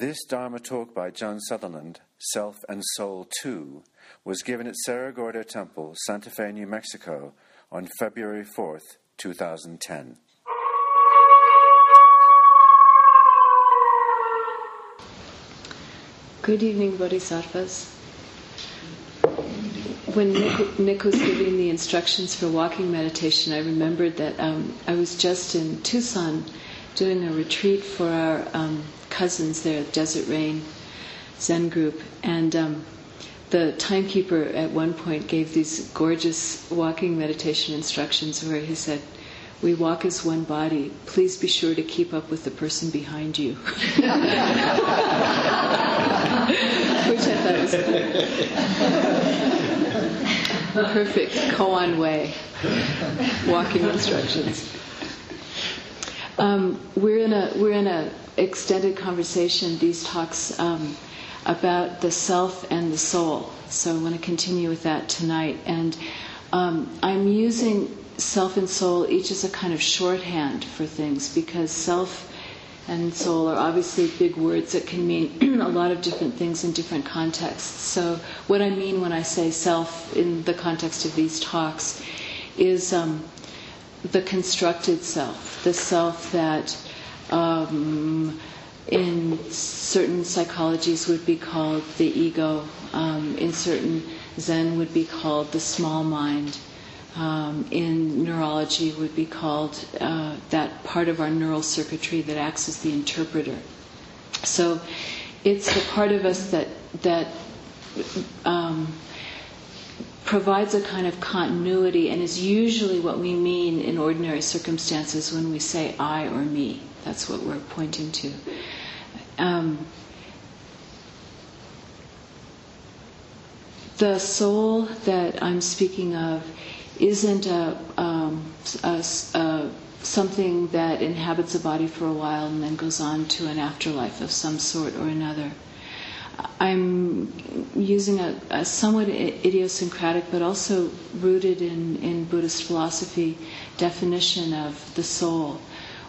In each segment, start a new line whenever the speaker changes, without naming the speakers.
This Dharma talk by John Sutherland, Self and Soul 2, was given at Cerro Gordo Temple, Santa Fe, New Mexico, on February 4th, 2010.
Good evening, Bodhisattvas. When Nick, Nick, was giving the instructions for walking meditation, I remembered that um, I was just in Tucson doing a retreat for our um, cousins there at Desert Rain Zen group, and um, the timekeeper at one point gave these gorgeous walking meditation instructions where he said, we walk as one body. Please be sure to keep up with the person behind you. Which I thought was perfect koan way walking instructions. Um, we're in a we're in a extended conversation. These talks um, about the self and the soul. So I want to continue with that tonight, and um, I'm using self and soul each as a kind of shorthand for things because self and soul are obviously big words that can mean a lot of different things in different contexts. So, what I mean when I say self in the context of these talks is um, the constructed self, the self that um, in certain psychologies would be called the ego, um, in certain Zen would be called the small mind um, in neurology would be called uh, that part of our neural circuitry that acts as the interpreter. So it's the part of us that that um, provides a kind of continuity and is usually what we mean in ordinary circumstances when we say I or me. That's what we're pointing to. Um, the soul that I'm speaking of isn't a, um, a, a, something that inhabits a body for a while and then goes on to an afterlife of some sort or another. I'm using a, a somewhat idiosyncratic but also rooted in, in Buddhist philosophy definition of the soul,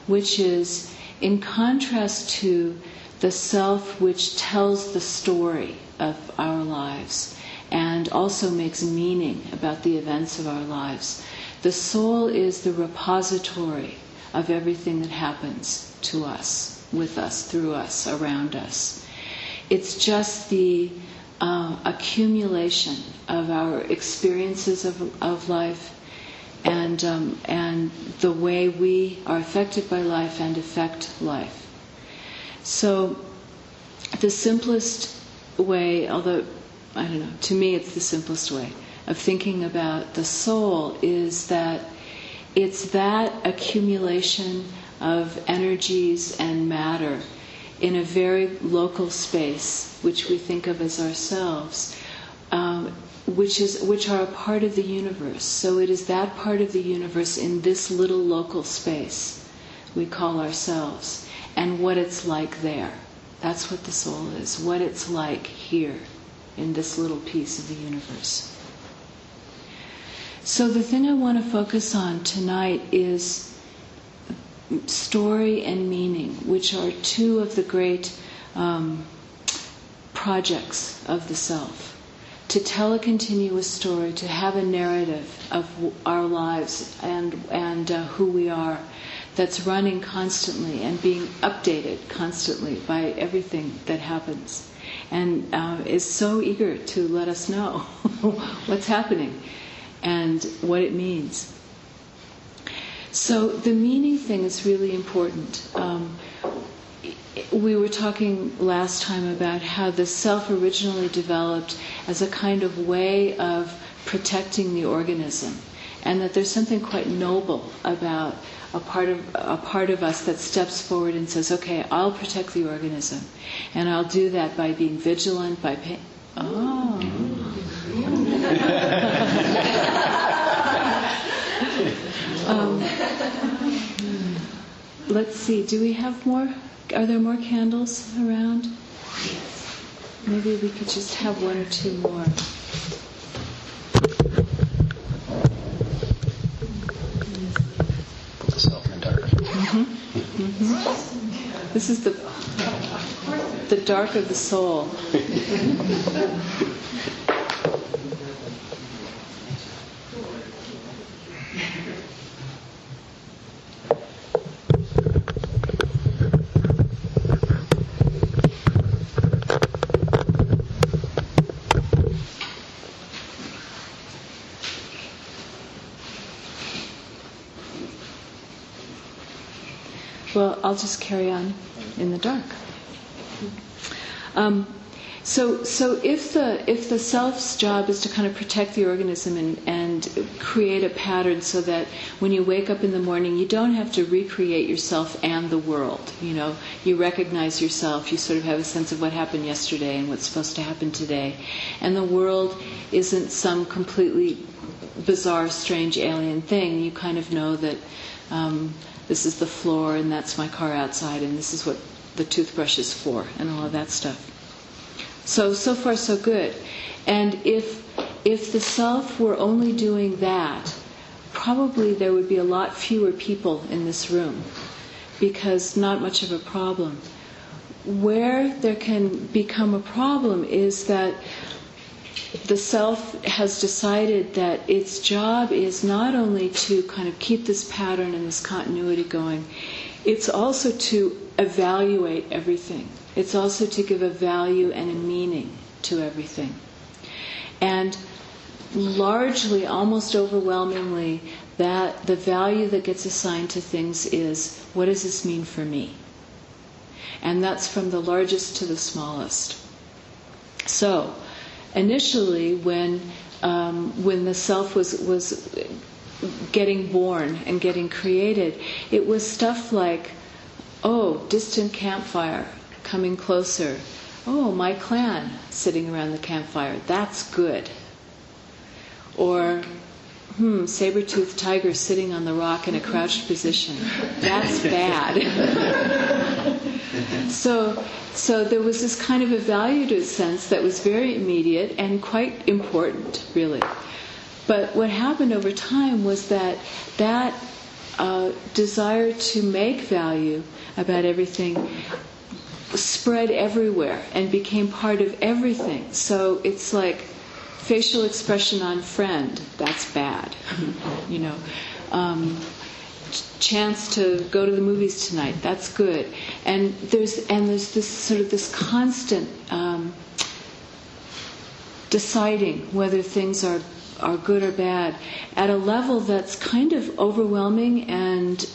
which is in contrast to the self which tells the story of our lives and also makes meaning about the events of our lives. The soul is the repository of everything that happens to us, with us, through us, around us. It's just the uh, accumulation of our experiences of, of life and, um, and the way we are affected by life and affect life. So, the simplest way, although I don't know, to me it's the simplest way of thinking about the soul is that it's that accumulation of energies and matter in a very local space, which we think of as ourselves, um, which is which are a part of the universe. So it is that part of the universe in this little local space we call ourselves, and what it's like there. That's what the soul is. What it's like here in this little piece of the universe. So, the thing I want to focus on tonight is story and meaning, which are two of the great um, projects of the self. To tell a continuous story, to have a narrative of our lives and, and uh, who we are that's running constantly and being updated constantly by everything that happens and uh, is so eager to let us know what's happening and what it means. So the meaning thing is really important. Um, we were talking last time about how the self originally developed as a kind of way of protecting the organism, and that there's something quite noble about a part of a part of us that steps forward and says, "Okay, I'll protect the organism, and I'll do that by being vigilant, by paying." Oh. um, let's see. Do we have more? Are there more candles around? Maybe we could just have one or two more.
Mm-hmm.
This is the the dark of the soul. Well, I'll just carry on in the dark. Um, so, so if the if the self's job is to kind of protect the organism and, and create a pattern so that when you wake up in the morning, you don't have to recreate yourself and the world. You know, you recognize yourself. You sort of have a sense of what happened yesterday and what's supposed to happen today, and the world isn't some completely bizarre, strange alien thing. You kind of know that. Um, this is the floor and that's my car outside and this is what the toothbrush is for and all of that stuff. So so far so good. And if if the self were only doing that, probably there would be a lot fewer people in this room because not much of a problem. Where there can become a problem is that the self has decided that its job is not only to kind of keep this pattern and this continuity going, it's also to evaluate everything. It's also to give a value and a meaning to everything. And largely, almost overwhelmingly, that the value that gets assigned to things is what does this mean for me? And that's from the largest to the smallest. So, initially when um, when the self was was getting born and getting created, it was stuff like, oh, distant campfire coming closer. Oh, my clan sitting around the campfire. That's good. Or, hmm, saber-toothed tiger sitting on the rock in a crouched position. That's bad. so so there was this kind of a sense that was very immediate and quite important, really. But what happened over time was that that uh, desire to make value about everything spread everywhere and became part of everything. So it's like facial expression on friend, that's bad, you know. Um, chance to go to the movies tonight. That's good. And there's and there's this sort of this constant um, deciding whether things are are good or bad at a level that's kind of overwhelming and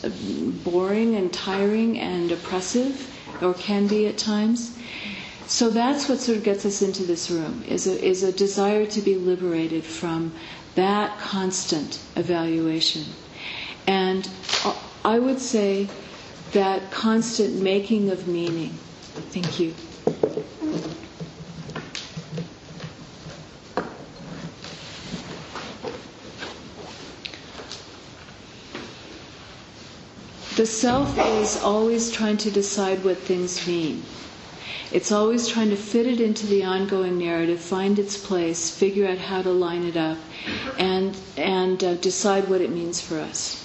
boring and tiring and oppressive, or can be at times. So that's what sort of gets us into this room is a, is a desire to be liberated from that constant evaluation. And I would say that constant making of meaning. Thank you. The self is always trying to decide what things mean. It's always trying to fit it into the ongoing narrative, find its place, figure out how to line it up, and and uh, decide what it means for us.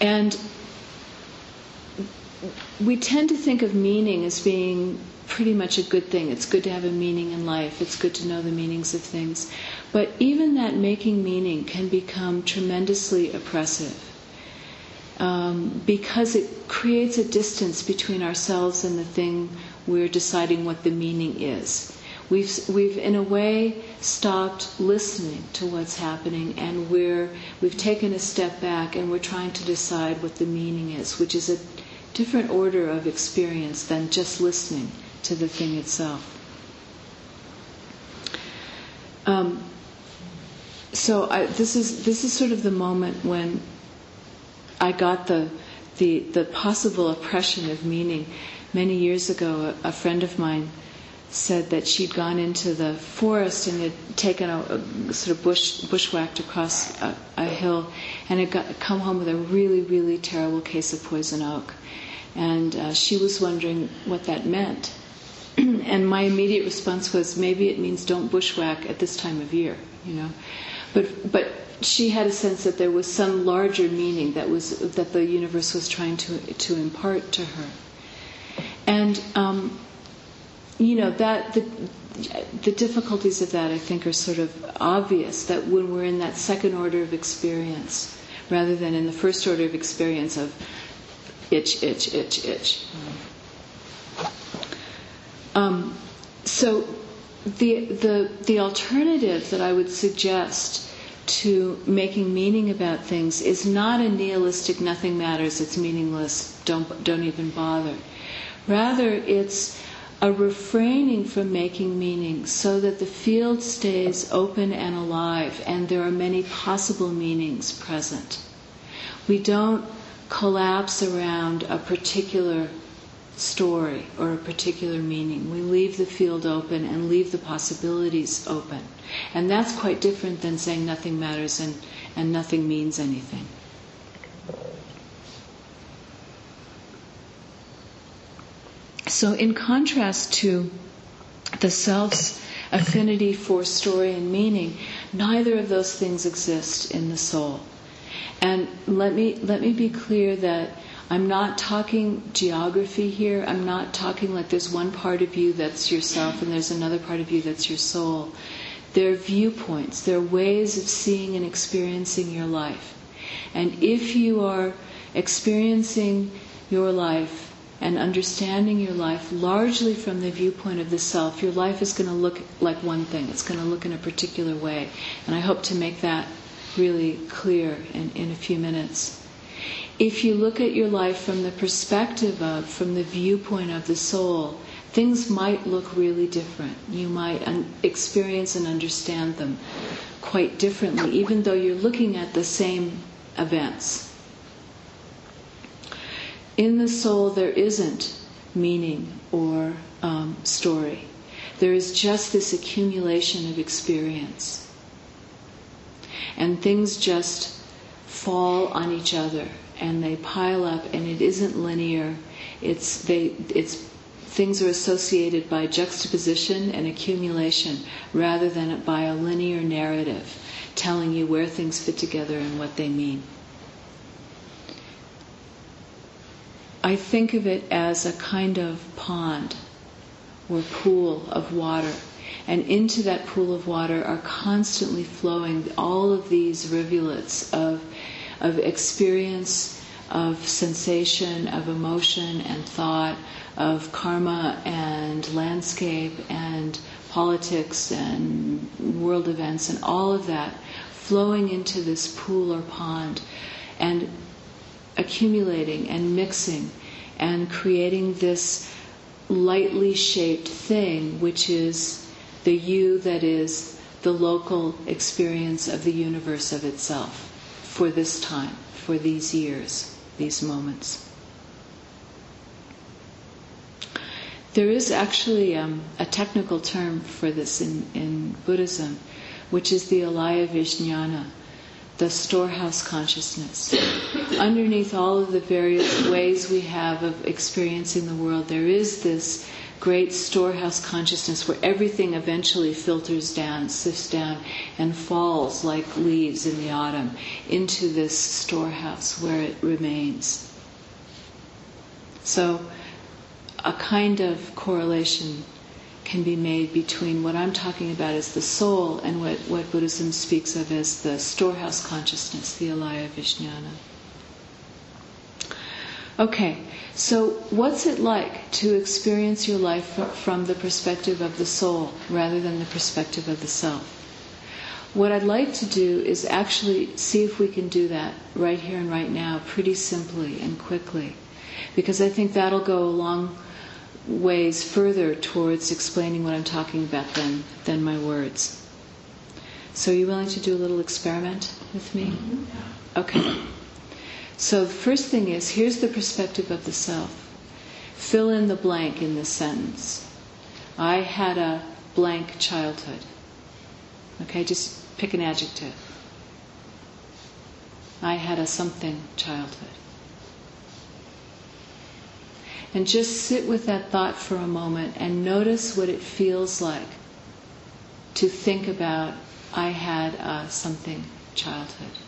And we tend to think of meaning as being pretty much a good thing. It's good to have a meaning in life, it's good to know the meanings of things. But even that making meaning can become tremendously oppressive um, because it creates a distance between ourselves and the thing we're deciding what the meaning is. We've, we've in a way stopped listening to what's happening and we're, we've taken a step back and we're trying to decide what the meaning is, which is a different order of experience than just listening to the thing itself. Um, so I, this is this is sort of the moment when I got the the the possible oppression of meaning. Many years ago, a, a friend of mine said that she'd gone into the forest and had taken a, a sort of bush bushwhacked across a, a hill and had got, come home with a really really terrible case of poison oak. And uh, she was wondering what that meant. And my immediate response was maybe it means don't bushwhack at this time of year you know. But but she had a sense that there was some larger meaning that was that the universe was trying to to impart to her And um, you know that the the difficulties of that I think are sort of obvious that when we're in that second order of experience rather than in the first order of experience of itch, itch, itch, itch. Um, so the, the, the alternative that I would suggest to making meaning about things is not a nihilistic nothing matters, it's meaningless, don't, don't even bother. Rather, it's a refraining from making meaning so that the field stays open and alive and there are many possible meanings present. We don't collapse around a particular story or a particular meaning. We leave the field open and leave the possibilities open. And that's quite different than saying nothing matters and, and nothing means anything. So, in contrast to the self's affinity for story and meaning, neither of those things exist in the soul. And let me let me be clear that I'm not talking geography here. I'm not talking like there's one part of you that's yourself and there's another part of you that's your soul. They're viewpoints, they're ways of seeing and experiencing your life. And if you are experiencing your life and understanding your life largely from the viewpoint of the self, your life is going to look like one thing. It's going to look in a particular way. And I hope to make that really clear in, in a few minutes. If you look at your life from the perspective of, from the viewpoint of the soul, things might look really different. You might un- experience and understand them quite differently, even though you're looking at the same events in the soul there isn't meaning or um, story. There is just this accumulation of experience. And things just fall on each other and they pile up and it isn't linear. It's they it's things are associated by juxtaposition and accumulation rather than by a linear narrative telling you where things fit together and what they mean. I think of it as a kind of pond or pool of water. And into that pool of water are constantly flowing all of these rivulets of, of experience, of sensation, of emotion and thought, of karma and landscape and politics and world events and all of that flowing into this pool or pond. And accumulating and mixing and creating this lightly shaped thing, which is the you that is the local experience of the universe of itself for this time, for these years, these moments. There is actually um, a technical term for this in, in Buddhism, which is the alaya vijnana, the storehouse consciousness. Underneath all of the various ways we have of experiencing the world, there is this great storehouse consciousness where everything eventually filters down, sifts down, and falls like leaves in the autumn into this storehouse where it remains. So, a kind of correlation can be made between what I'm talking about as the soul and what, what Buddhism speaks of as the storehouse consciousness, the alaya vijnana. Okay, so what's it like to experience your life from the perspective of the soul rather than the perspective of the self? What I'd like to do is actually see if we can do that right here and right now, pretty simply and quickly, because I think that'll go a long ways further towards explaining what I'm talking about than, than my words. So, are you willing to do a little experiment with me? Mm-hmm. Okay. So, the first thing is here's the perspective of the self. Fill in the blank in this sentence. I had a blank childhood. Okay, just pick an adjective. I had a something childhood. And just sit with that thought for a moment and notice what it feels like to think about I had a something childhood.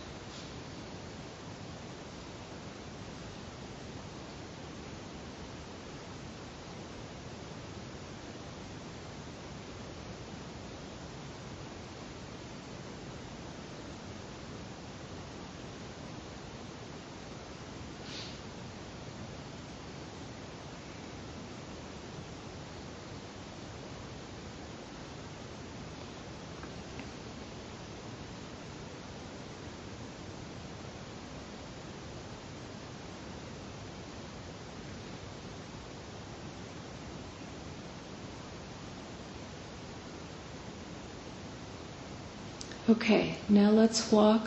Okay, now let's walk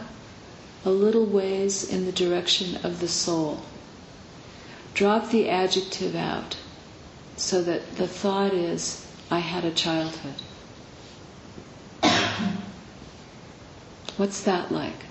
a little ways in the direction of the soul. Drop the adjective out so that the thought is, I had a childhood. What's that like?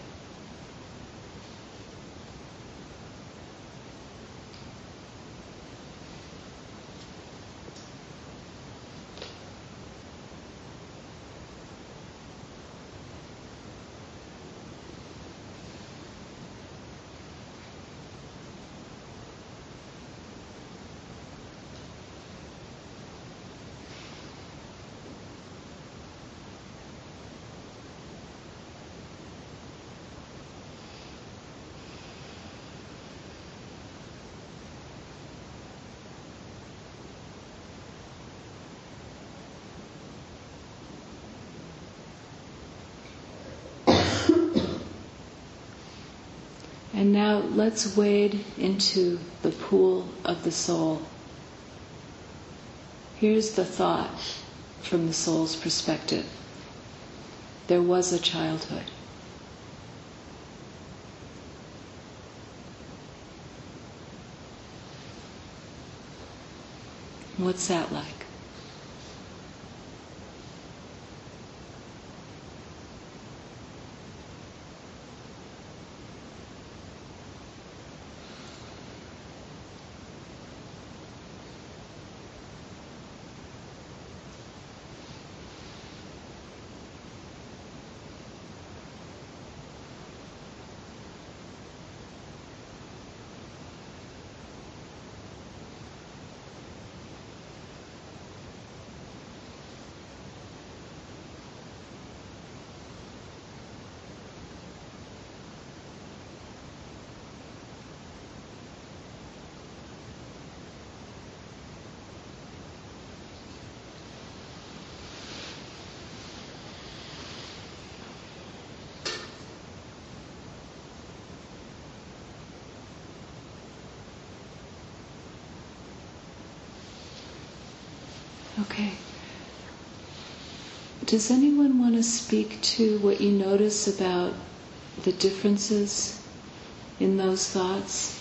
And now let's wade into the pool of the soul. Here's the thought from the soul's perspective there was a childhood. What's that like? Okay. Does anyone want to speak to what you notice about the differences in those thoughts?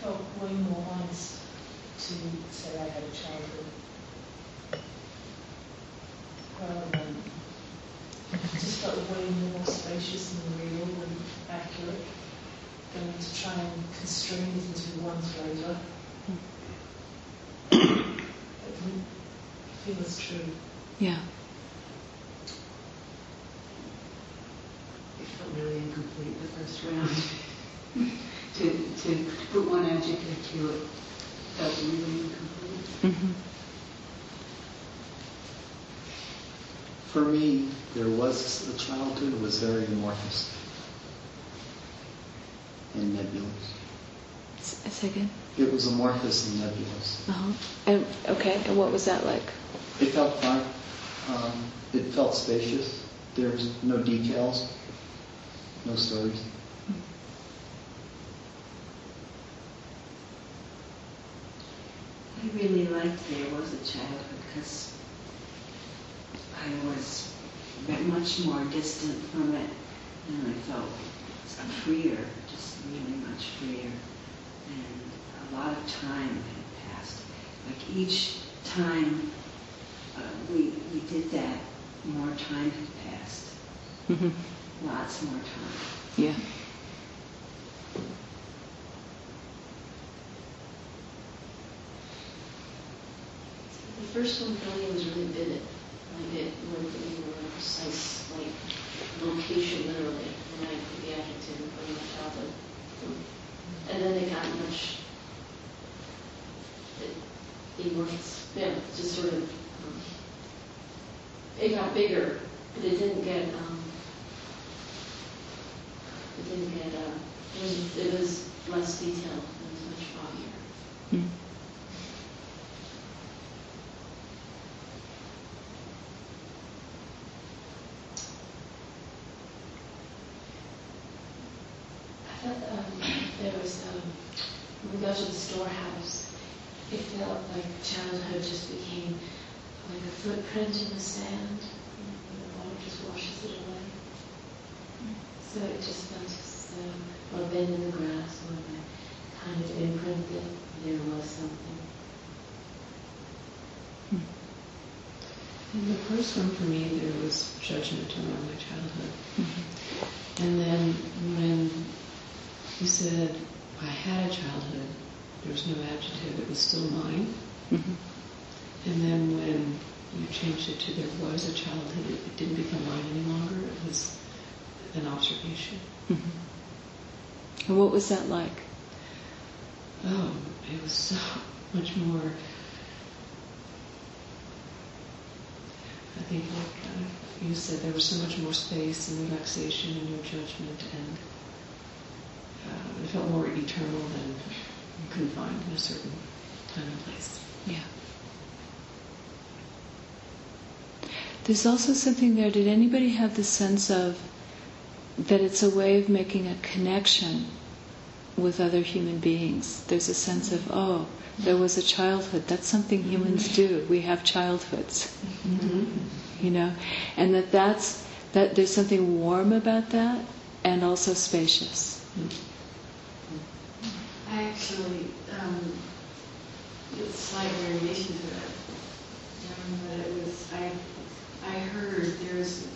Felt way more honest to say I had a childhood rather than it just felt way more spacious and real and accurate than to try and constrain it into one flavour. It didn't feel as true.
Yeah.
It felt really incomplete the first round. to, to put one adjective to it felt really incomplete.
hmm
For me, there was the childhood that was very amorphous and nebulous.
Say again.
It was amorphous and nebulous.
Uh-huh. And okay, and what was that like?
It felt fine. Um, it felt spacious. There's no details, no stories.
I really liked there was a childhood because I was ve- much more distant from it and I felt freer, just really much freer. And a lot of time had passed. Like each time uh, we, we did that, more time had passed.
hmm
Lots more time.
Yeah.
The first one for me was really vivid. Like it went in a precise, like, location literally, and I in front of my childhood. And then it got much, it, it was, yeah, just sort of, um, it got bigger, but it didn't get, um, it didn't get, uh, it was, it was less detailed, it was much foggier.
Mm.
there was, um, when we go to the storehouse, it felt like childhood just became like a footprint in the sand, and the water just washes it away. So it just felt as though, or a bend in the grass, or a kind of imprint that there was something.
In the first one for me, there was judgment around my childhood. And then when you said I had a childhood, there was no adjective, it was still mine.
Mm-hmm.
And then when you changed it to there was a childhood, it, it didn't become mine any longer, it was an observation.
Mm-hmm. And what was that like?
Oh, it was so much more. I think, like uh, you said, there was so much more space and relaxation and no judgment, and uh, it felt more eternal than confined in a certain time and place.
Yeah. There's also something there. Did anybody have the sense of that it's a way of making a connection with other human beings? There's a sense of, oh, there was a childhood. That's something humans do. We have childhoods, you know, and that that's that. There's something warm about that, and also spacious.
I actually, um, it's slight variation to that. Um, but it was, I, I heard there was,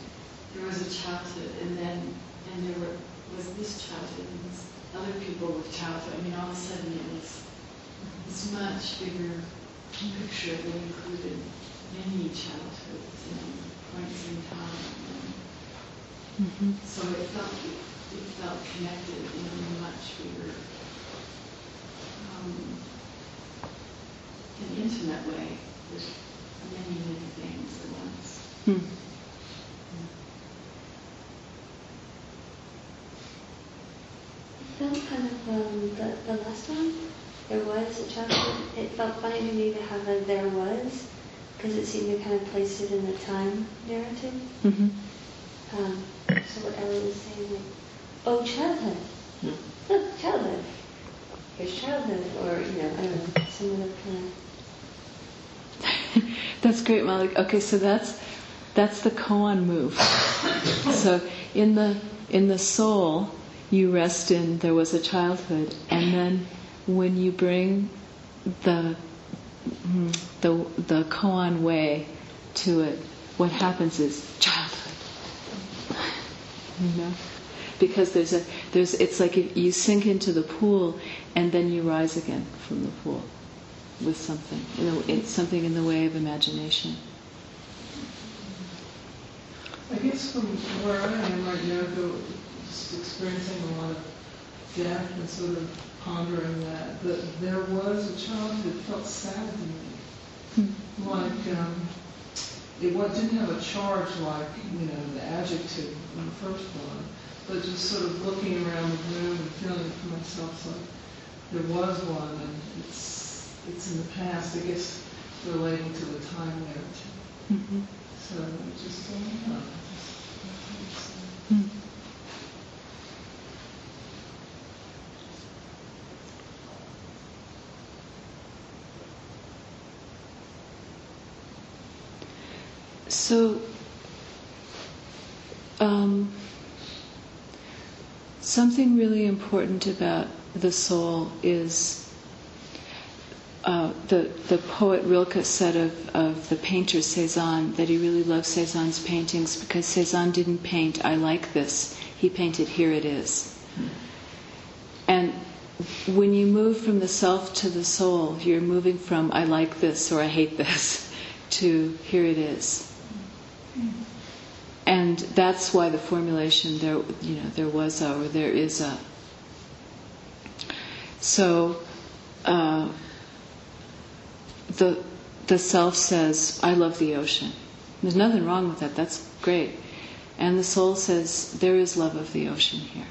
there was a childhood, and then, and there were, was this childhood, and this other people with childhood. I mean, all of a sudden it was this much bigger picture that included many childhoods and points in time. And
Mm-hmm.
so it felt, it felt connected in a much bigger, um, an intimate way with many, many things at once.
Hmm.
felt kind of um, the, the last one. There was a childhood. It felt funny to me to have a there was, because it seemed to kind of place it in the time narrative.
Mm-hmm.
Um, so what Ellie was saying, like, oh, childhood.
Hmm.
Look, childhood. Here's childhood, or you know, I don't know, some other kind
that's great, Malik. Okay, so that's that's the koan move. so in the in the soul, you rest in there was a childhood, and then when you bring the the the koan way to it, what happens is childhood. You know, because there's a there's it's like you sink into the pool and then you rise again from the pool with something, you know, it's something in the way of imagination.
I guess from where I am right now, though, just experiencing a lot of death and sort of pondering that, that there was a childhood that felt sad to me. Like, um, it didn't have a charge like, you know, the adjective in the first one, but just sort of looking around the room and feeling for myself, so there was one, and it's, it's in the past, I guess, relating to the time narrative.
Mm-hmm.
So just, yeah, just,
So, um, something really important about the soul is uh, the the poet Rilke said of, of the painter Cezanne that he really loved Cezanne's paintings because Cezanne didn't paint I like this. He painted here it is. And when you move from the self to the soul, you're moving from I like this or I hate this to here it is. And that's why the formulation there you know there was a or there is a so uh, the the self says, I love the ocean. There's nothing wrong with that, that's great. And the soul says, there is love of the ocean here.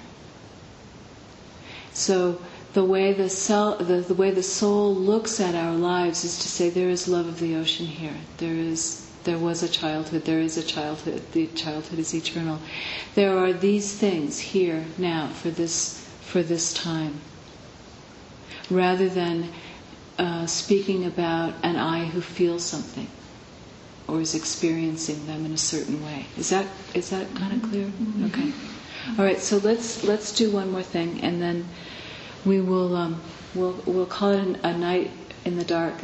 So the way the, cell, the, the way the soul looks at our lives is to say, there is love of the ocean here. There is there was a childhood, there is a childhood, the childhood is eternal. There are these things here now for this for this time. rather than uh, speaking about an I who feels something or is experiencing them in a certain way. Is that is that kind of clear? Okay. All right. So let's let's do one more thing, and then we will um, we'll we'll call it a night in the dark.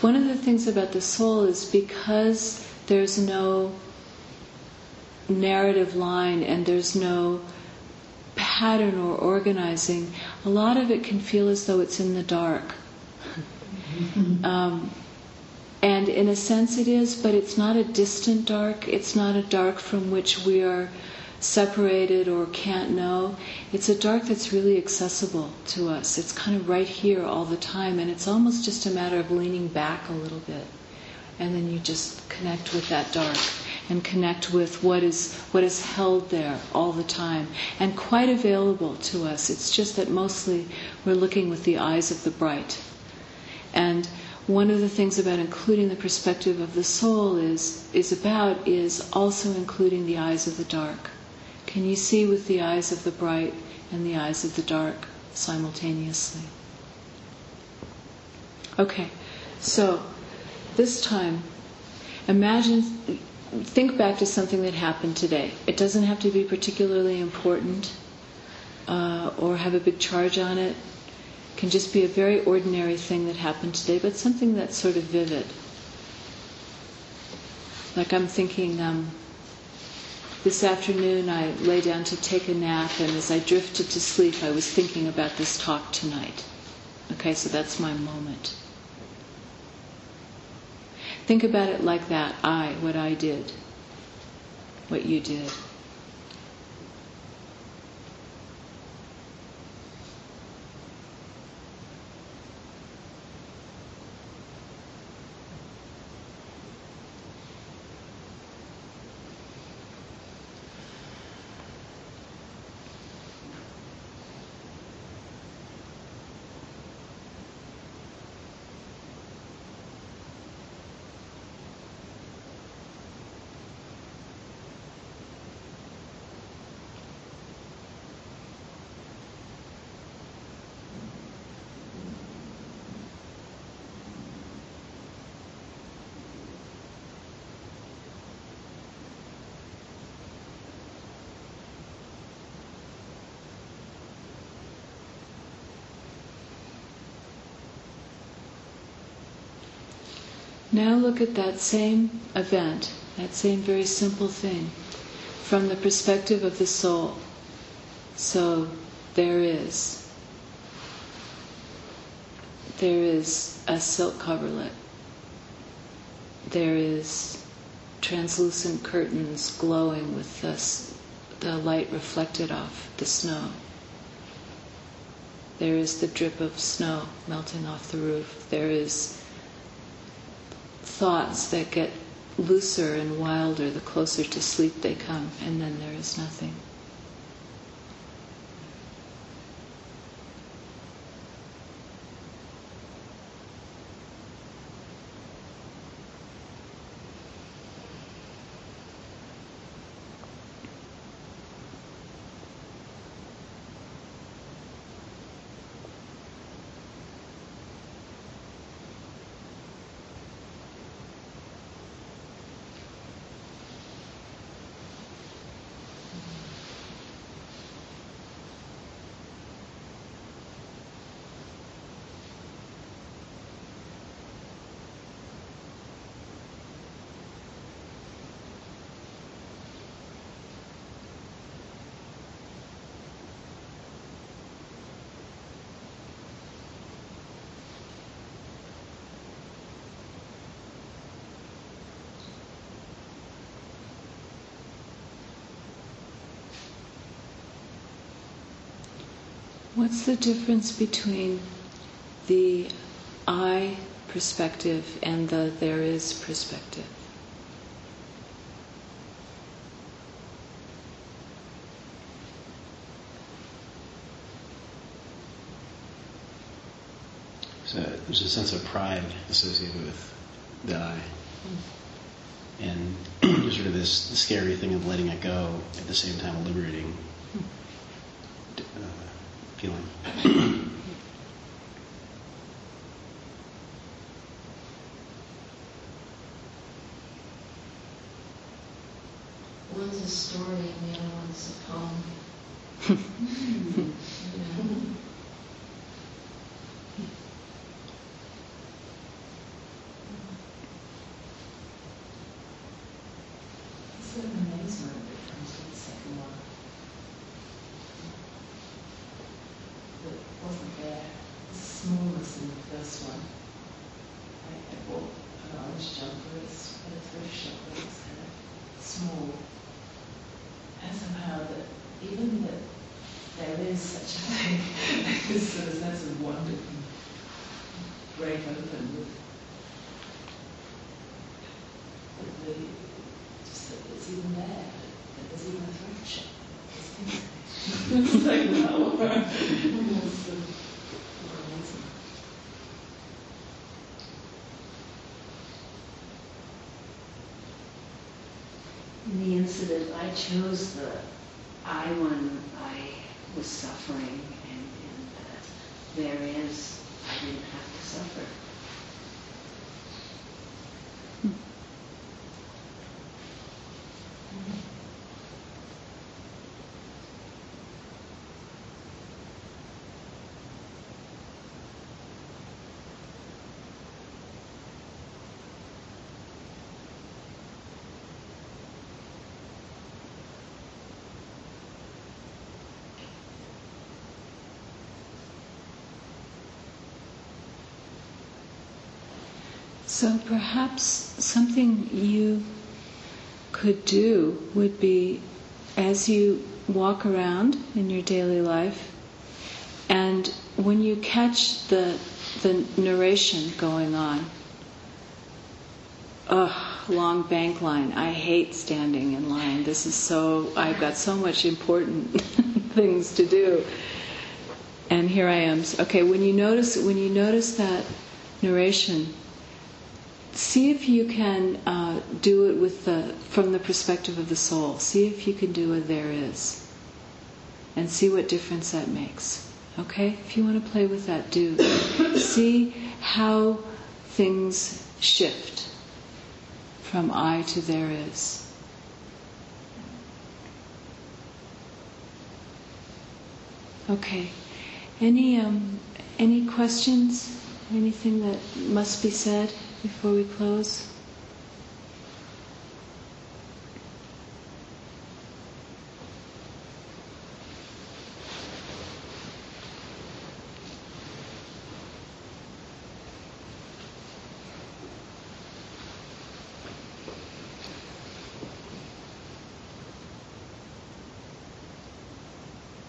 One of the things about the soul is because there's no narrative line and there's no pattern or organizing, a lot of it can feel as though it's in the dark. um, and in a sense it is, but it's not a distant dark. It's not a dark from which we are separated or can't know. It's a dark that's really accessible to us. It's kind of right here all the time, and it's almost just a matter of leaning back a little bit. And then you just connect with that dark and connect with what is what is held there all the time and quite available to us. It's just that mostly we're looking with the eyes of the bright. And one of the things about including the perspective of the soul is is about is also including the eyes of the dark. Can you see with the eyes of the bright and the eyes of the dark simultaneously? Okay, so this time, imagine, think back to something that happened today. It doesn't have to be particularly important uh, or have a big charge on it. Can just be a very ordinary thing that happened today, but something that's sort of vivid. Like I'm thinking, um, this afternoon I lay down to take a nap, and as I drifted to sleep, I was thinking about this talk tonight. Okay, so that's my moment. Think about it like that I, what I did, what you did. Now look at that same event, that same very simple thing, from the perspective of the soul. So there is. There is a silk coverlet. There is translucent curtains glowing with the, the light reflected off the snow. There is the drip of snow melting off the roof. There is thoughts that get looser and wilder the closer to sleep they come, and then there is nothing. What's the difference between the I perspective and the there is perspective?
So there's a sense of pride associated with the I. And sort of this scary thing of letting it go at the same time liberating feeling.
One's a story and the other one's a poem.
First one. I, I bought an orange jumper at a thrift shop that was kind of small. And somehow that even that there is such a thing, this sort of sense of wonder can break open with the, the just that it's even there, that there's even a shop. It's like, wow. It's, um, amazing.
Incident, I chose the I one I was suffering, and, and uh, there is, I didn't have to suffer.
So perhaps something you could do would be as you walk around in your daily life and when you catch the the narration going on ugh long bank line. I hate standing in line. This is so i've got so much important things to do. And here i am. Okay when you notice when you notice that narration see if you can uh, do it with the from the perspective of the soul. See if you can do a there is, and see what difference that makes. Okay, if you want to play with that, do. see how things shift from I to there is. Okay. Any um, any questions? Anything that must be said? Before we close?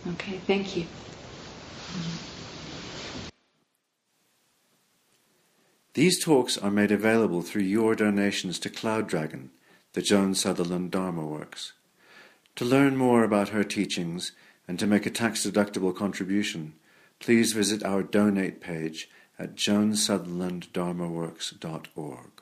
Okay, thank you.
These talks are made available through your donations to Cloud Dragon, the Joan Sutherland Dharma Works. To learn more about her teachings and to make a tax deductible contribution, please visit our donate page at joansutherlanddharmaworks.org.